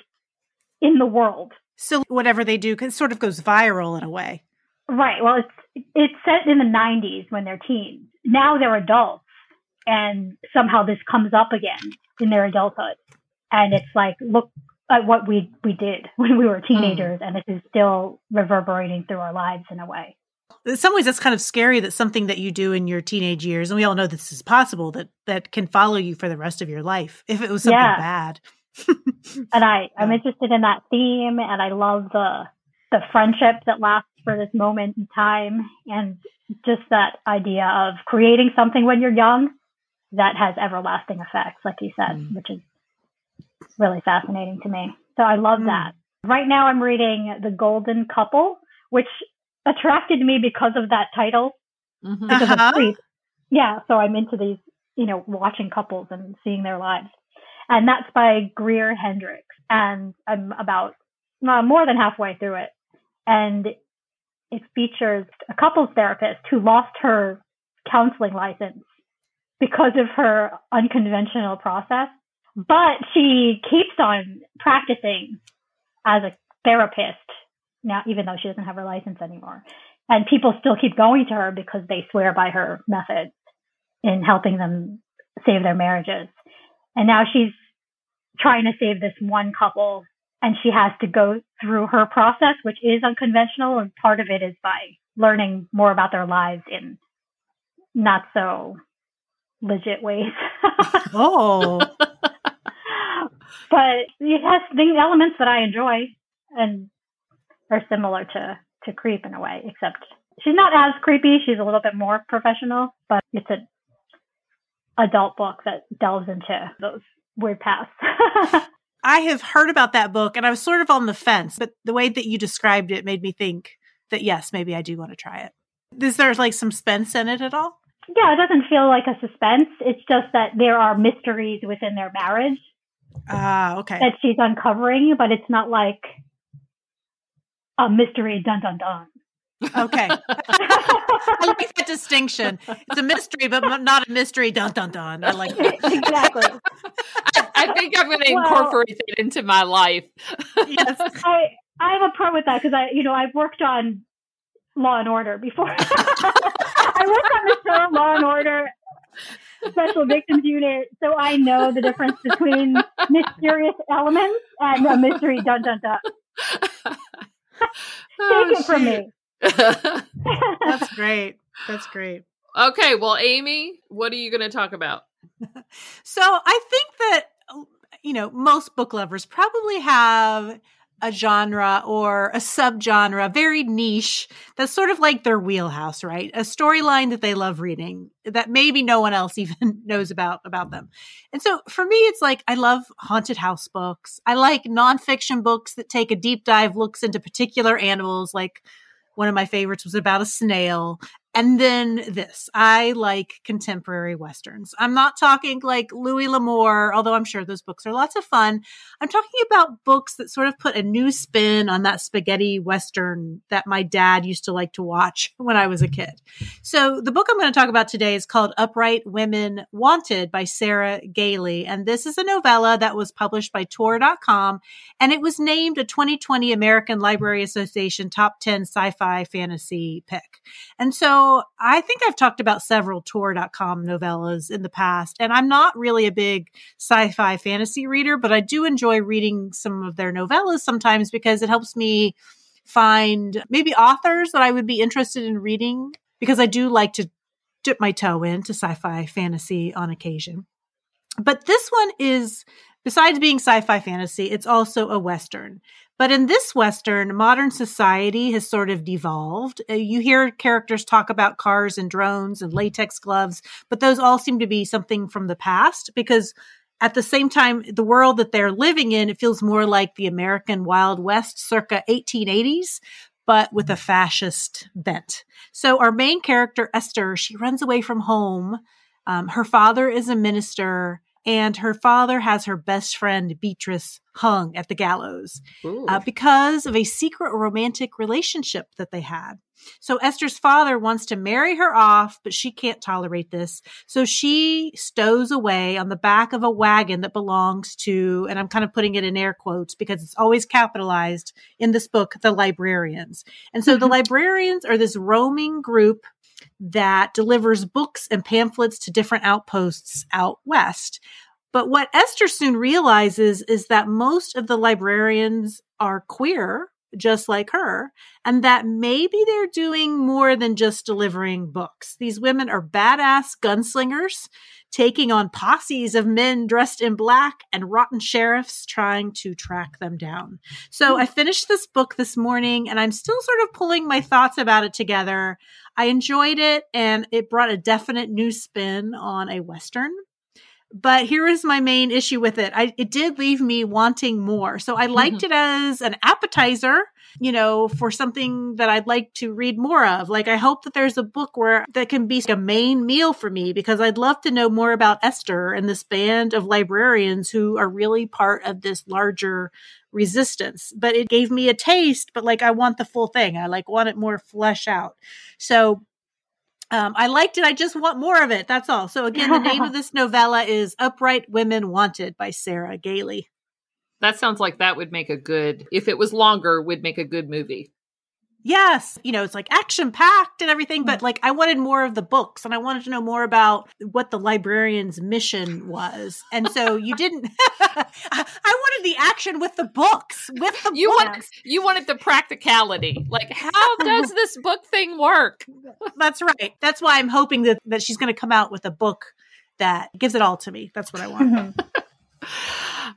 in the world. So whatever they do, it sort of goes viral in a way. Right. Well, it's it's set in the '90s when they're teens. Now they're adults, and somehow this comes up again in their adulthood, and it's like, look at what we we did [laughs] when we were hmm. teenagers, mm. and this is still reverberating through our lives in a way in some ways that's kind of scary that something that you do in your teenage years and we all know this is possible that that can follow you for the rest of your life if it was something yeah. bad [laughs] and i i'm interested in that theme and i love the the friendship that lasts for this moment in time and just that idea of creating something when you're young that has everlasting effects like you said mm. which is really fascinating to me so i love mm. that right now i'm reading the golden couple which attracted me because of that title. Mm-hmm. Because uh-huh. of Creep. Yeah, so I'm into these, you know, watching couples and seeing their lives. And that's by Greer Hendricks. And I'm about uh, more than halfway through it. And it features a couples therapist who lost her counseling license because of her unconventional process. But she keeps on practicing as a therapist now, even though she doesn't have her license anymore. And people still keep going to her because they swear by her methods in helping them save their marriages. And now she's trying to save this one couple and she has to go through her process, which is unconventional. And part of it is by learning more about their lives in not so legit ways. [laughs] oh. but it has the elements that I enjoy. And are similar to to Creep in a way, except she's not as creepy. She's a little bit more professional, but it's a adult book that delves into those weird paths. [laughs] I have heard about that book and I was sort of on the fence, but the way that you described it made me think that yes, maybe I do want to try it. Is there like some suspense in it at all? Yeah, it doesn't feel like a suspense. It's just that there are mysteries within their marriage. Ah, uh, okay. That she's uncovering, but it's not like a mystery dun dun dun. Okay. [laughs] I like that distinction. It's a mystery, but not a mystery dun dun dun. I like that. [laughs] exactly. I, I, think I'm going to well, incorporate that into my life. yes. [laughs] I, I'm a pro with that because I, you know, I've worked on Law and Order before. I worked on the show Law and Order Special Victims Unit, so I know the difference between mysterious elements and a mystery dun dun dun. oh, Take it from oh, me. That's [laughs] great. That's great. Okay, well, Amy, what are you going to talk about? [laughs] so I think that you know most book lovers probably have a genre or a subgenre, very niche, that's sort of like their wheelhouse, right? A storyline that they love reading that maybe no one else [laughs] even knows about about them. And so for me, it's like I love haunted house books. I like nonfiction books that take a deep dive looks into particular animals, like one of my favorites was about a snail. And then this, I like contemporary westerns. I'm not talking like Louis L'Amour, although I'm sure those books are lots of fun. I'm talking about books that sort of put a new spin on that spaghetti western that my dad used to like to watch [laughs] when I was a kid. So the book I'm going to talk about today is called Upright Women Wanted by Sarah Gailey. And this is a novella that was published by Tor.com and it was named a 2020 American Library Association top 10 sci-fi fantasy pick. And so I think I've talked about several Tor.com novellas in the past, and I'm not really a big sci fi fantasy reader, but I do enjoy reading some of their novellas sometimes because it helps me find maybe authors that I would be interested in reading because I do like to dip my toe into sci fi fantasy on occasion. But this one is, besides being sci fi fantasy, it's also a Western. But in this Western, modern society has sort of devolved. Uh, you hear characters talk about cars and drones and latex gloves, but those all seem to be something from the past because at the same time, the world that they're living in, it feels more like the American Wild West circa 1880s, but with a fascist bent. So our main character, Esther, she runs away from home. Um, her father is a minister and her father has her best friend Beatrice hung at the gallows uh, because of a secret romantic relationship that they had. So Esther's father wants to marry her off, but she can't tolerate this. So she stows away on the back of a wagon that belongs to, and I'm kind of putting it in air quotes because it's always capitalized in this book, the librarians. And so mm-hmm. the librarians are this roaming group that delivers books and pamphlets to different outposts out west. But what Esther soon realizes is that most of the librarians are queer, just like her, and that maybe they're doing more than just delivering books. These women are badass gunslingers taking on posses of men dressed in black and rotten sheriffs trying to track them down. So hmm. I finished this book this morning and I'm still sort of pulling my thoughts about it together. I enjoyed it and it brought a definite new spin on a Western. But here is my main issue with it. I, it did leave me wanting more. So I liked mm-hmm. it as an appetizer, you know, for something that I'd like to read more of. Like I hope that there's a book where that can be a main meal for me because I'd love to know more about Esther and this band of librarians who are really part of this larger resistance. But it gave me a taste, but like I want the full thing. I like want it more flesh out. So um, I liked it. I just want more of it. That's all. So again, the name of [laughs] this novella is Upright Women Wanted by Sarah Gailey. That sounds like that would make a good, if it was longer, would make a good movie yes, you know, it's like action packed and everything, but mm. like I wanted more of the books and I wanted to know more about what the librarian's mission was. And so you didn't [laughs] I wanted the action with the books, with the you books. wanted you wanted the practicality. Like [laughs] how does this book thing work? [laughs] That's right. That's why I'm hoping that that she's going to come out with a book that gives it all to me. That's what I want.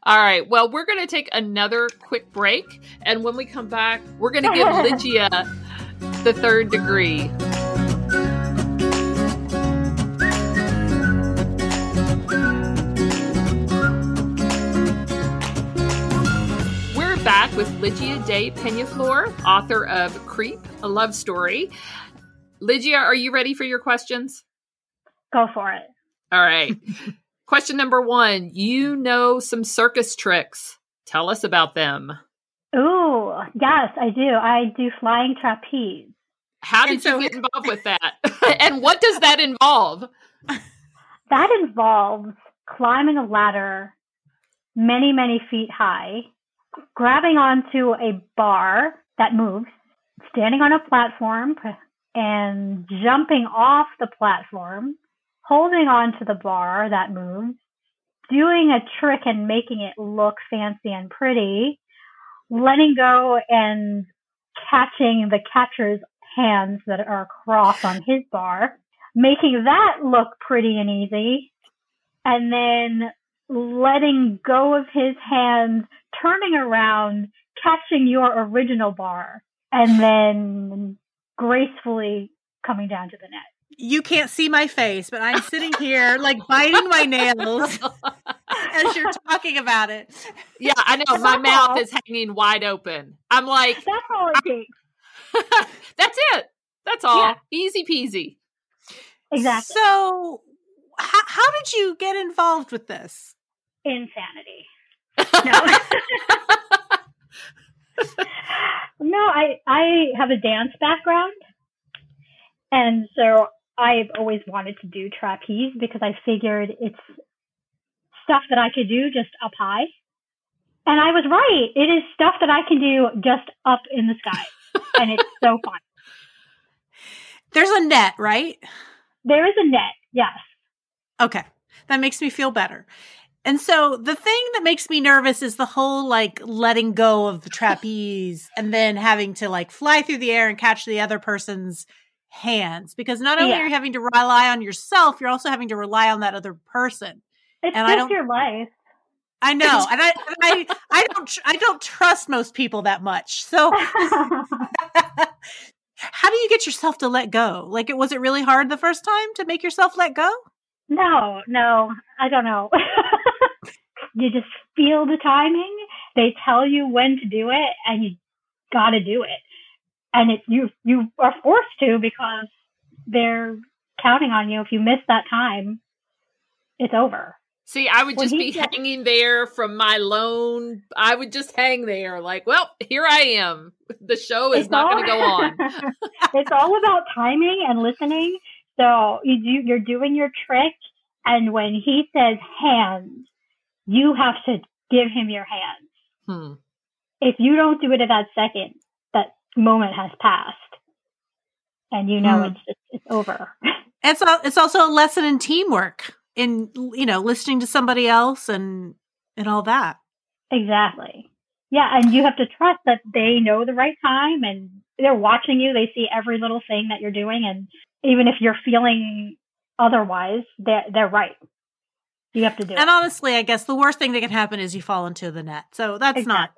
All right. Well, we're going to take another quick break. And when we come back, we're going to give [laughs] Lygia the third degree. We're back with Lygia Day Peñaflor, author of Creep, a Love Story. Lygia, are you ready for your questions? Go for it. All right. [laughs] Question number one You know some circus tricks. Tell us about them. Oh, yes, I do. I do flying trapeze. How did so, you get involved with that? [laughs] and what does that involve? [laughs] That involves climbing a ladder many, many feet high, grabbing onto a bar that moves, standing on a platform, and jumping off the platform, holding on to the bar that moves, doing a trick and making it look fancy and pretty, letting go and catching the catcher's hands that are across on his bar, making that look pretty and easy, and then letting go of his hands, turning around, catching your original bar, and then gracefully coming down to the net. You can't see my face, but I'm sitting here like biting my nails [laughs] as you're talking about it. Yeah, I know. My mouth is hanging wide open. I'm like, that's all it takes. [laughs] that's it. That's all. Yeah. Easy peasy. Exactly. So, how, how did you get involved with this? Insanity. No. [laughs] no, I I have a dance background, and so I've always wanted to do trapeze because I figured it's stuff that I could do just up high. And I was right. It is stuff that I can do just up in the sky. [laughs] and it's so fun. There's a net, right? There is a net, yes. Okay. That makes me feel better. And so the thing that makes me nervous is the whole like letting go of the trapeze and then having to like fly through the air and catch the other person's hands because not only yeah. are you having to rely on yourself, you're also having to rely on that other person. It's and I don't, your life. I know, [laughs] and I, I, I don't, I don't trust most people that much. So, [laughs] [laughs] how do you get yourself to let go? Like, it was it really hard the first time to make yourself let go? No, no, I don't know. you just feel the timing. They tell you when to do it, and you got to do it. And it you you are forced to because they're counting on you. If you miss that time, it's over. See, I would just be hanging there from my lone. I would just hang there, like, well, here I am. The show is not going to go [laughs] on. it's all about timing and listening. So you do, you're doing your trick, and when he says hands, you have to give him your hands. Hmm. If you don't do it at that second, moment has passed, and you know hmm. it's it's over. [laughs] It's it's also a lesson in teamwork in you know listening to somebody else and and all that exactly yeah and you have to trust that they know the right time and they're watching you they see every little thing that you're doing and even if you're feeling otherwise they're they're right you have to do it. and it. honestly i guess the worst thing that can happen is you fall into the net so that's exactly. not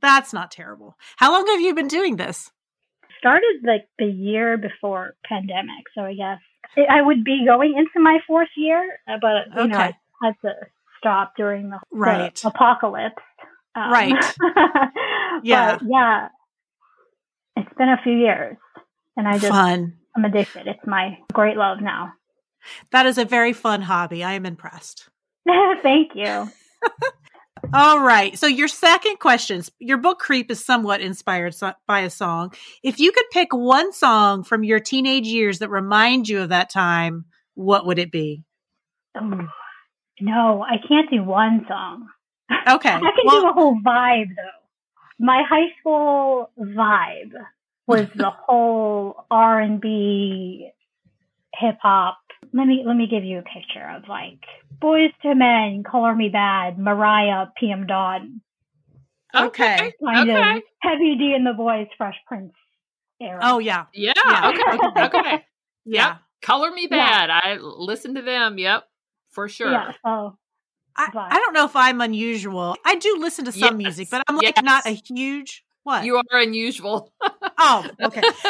that's not terrible how long have you been doing this started like the year before pandemic so i guess I would be going into my fourth year, uh, but you okay. know, I had to stop during the, right. the apocalypse. Um, right. [laughs] yeah. yeah. It's been a few years, and I just fun. I'm addicted. It's my great love now. That is a very fun hobby. I am impressed. [laughs] Thank you. [laughs] All right. So your second question, your book Creep is somewhat inspired by a song. If you could pick one song from your teenage years that remind you of that time, what would it be? Oh, no, I can't do one song. Okay. [laughs] I can well, do a whole vibe though. My high school vibe was the [laughs] whole R&B hip hop. Let me let me give you a picture of like Boyz II Men, Color Me Badd, Mariah, PM Dawn. Okay. Kind okay. of Heavy D and the Boyz, Fresh Prince era. Oh yeah. Yeah. yeah. Okay. okay. [laughs] Yeah. Yep. Color Me Badd. Yeah. I listen to them. Yep. For sure. Yeah. So I, I don't know if I'm unusual. I do listen to some yes. music, but I'm like yes. not a huge what? You are unusual. [laughs] oh, okay. [laughs]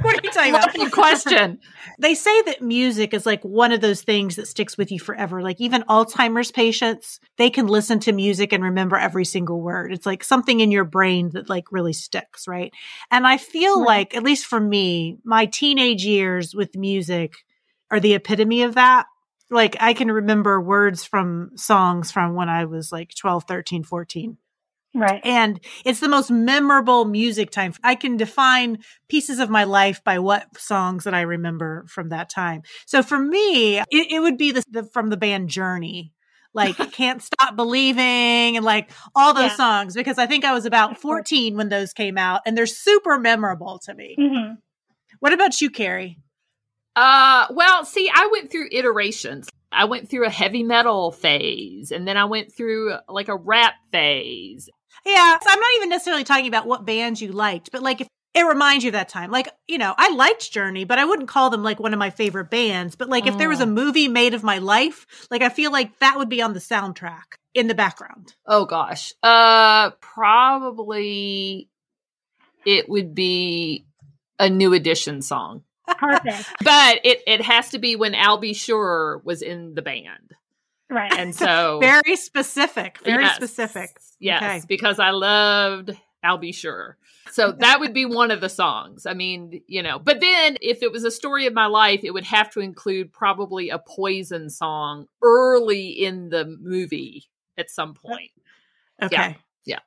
what are you talking about? Question. [laughs] They say that music is like one of those things that sticks with you forever. Like even Alzheimer's patients, they can listen to music and remember every single word. It's like something in your brain that like really sticks, right? And I feel Right. like, at least for me, my teenage years with music are the epitome of that. Like I can remember words from songs from when I was like 12, 13, 14 Right. and it's the most memorable music time. I can define pieces of my life by what songs that I remember from that time. So for me, it, it would be the, the from the band Journey, like [laughs] "Can't Stop Believing" and like all those Yeah. songs, because I think I was about fourteen when those came out, and they're super memorable to me. hmm What about you, Carrie? Uh, well, see, I went through iterations. I went through a heavy metal phase, and then I went through like a rap phase. Yeah, so I'm not even necessarily talking about what bands you liked, but like if it reminds you of that time. Like, you know, I liked Journey, but I wouldn't call them like one of my favorite bands. But like if there was a movie made of my life, like I feel like that would be on the soundtrack in the background. Oh gosh. Uh, probably it would be a new edition song, Perfect. [laughs] but it it has to be when Al B. Sure was in the band, Right. and so Very specific. Very Yes. specific. Yes, Okay. because I loved Al B. Sure. So that would be one of the songs. I mean, you know, but then if it was a story of my life, it would have to include probably a poison song early in the movie at some uh, point. Okay. Yeah.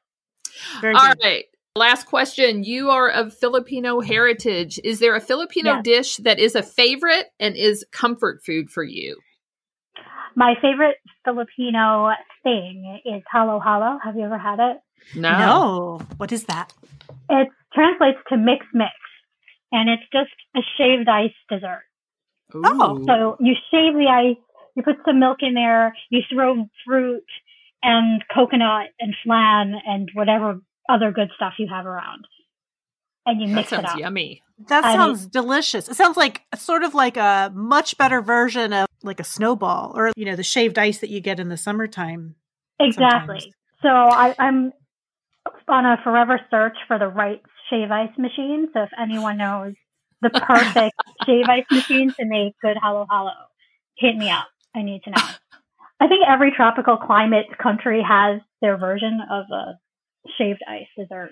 Very All right. Last question. You are of Filipino heritage. Is there a Filipino dish that is a favorite and is comfort food for you? My favorite Filipino thing is halo halo. Have you ever had it? No. What is that? It translates to mix mix, and it's just a shaved ice dessert. Oh. So you shave the ice, you put some milk in there, you throw fruit and coconut and flan and whatever other good stuff you have around, and you that mix it sounds up. yummy. That I sounds delicious. It sounds like sort of like a much better version of like a snowball or you know the shaved ice that you get in the summertime. Exactly. sometimes. So I, I'm on a forever search for the right shave ice machine. So if anyone knows the [laughs] perfect shave ice machine to make good halo halo, hit me up. I need to know. I think every tropical climate country has their version of a shaved ice dessert.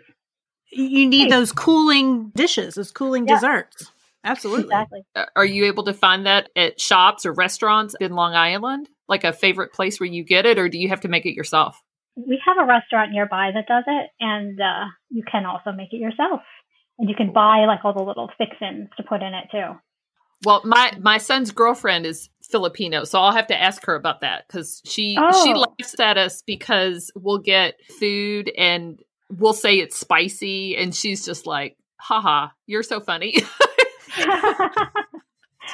You need Hey. those cooling dishes, those cooling Yeah. desserts. Absolutely. Exactly. Uh, Are you able to find that at shops or restaurants in Long Island? Like a favorite place where you get it, or do you have to make it yourself? We have a restaurant nearby that does it, and uh, you can also make it yourself. And you can buy like all the little fixins to put in it too. Well, my my son's girlfriend is Filipino, so I'll have to ask her about that because she she Oh. laughs at us because we'll get food and we'll say it's spicy, and she's just like, "Haha, you're so funny." [laughs]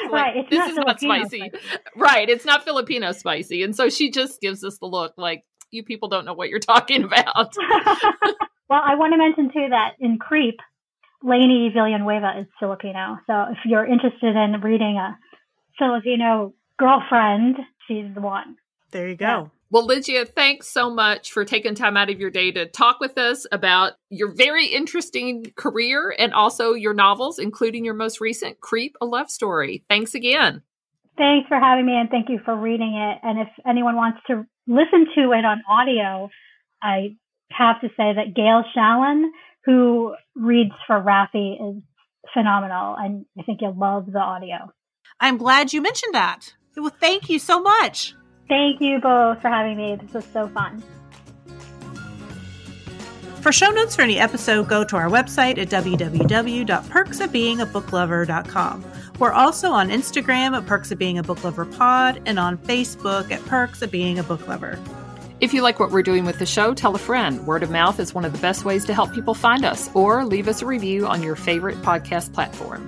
Like, right. It's this not is not Filipino spicy. Right, it's not Filipino spicy, and so she just gives us the look like you people don't know what you're [laughs] talking about. [laughs] well, I want to mention too that in Creep, Lainey Villanueva is Filipino. So if you're interested in reading a Filipino girlfriend, she's the one. There you go. Yeah. Well, Lygia, thanks so much for taking time out of your day to talk with us about your very interesting career and also your novels, including your most recent, Creep, a Love Story. Thanks again. Thanks for having me and thank you for reading it. And if anyone wants to listen to it on audio, I have to say that Gail Shalan, who reads for Rafi, is phenomenal. And I think you'll love the audio. I'm glad you mentioned that. Well, thank you so much. Thank you both for having me. This was so fun. For show notes for any episode, go to our website at www.perksofbeingabooklover.com. We're also on Instagram at Perks of Being a Book Lover Pod and on Facebook at Perks of Being a Book Lover. If you like what we're doing with the show, tell a friend. Word of mouth is one of the best ways to help people find us, or leave us a review on your favorite podcast platform.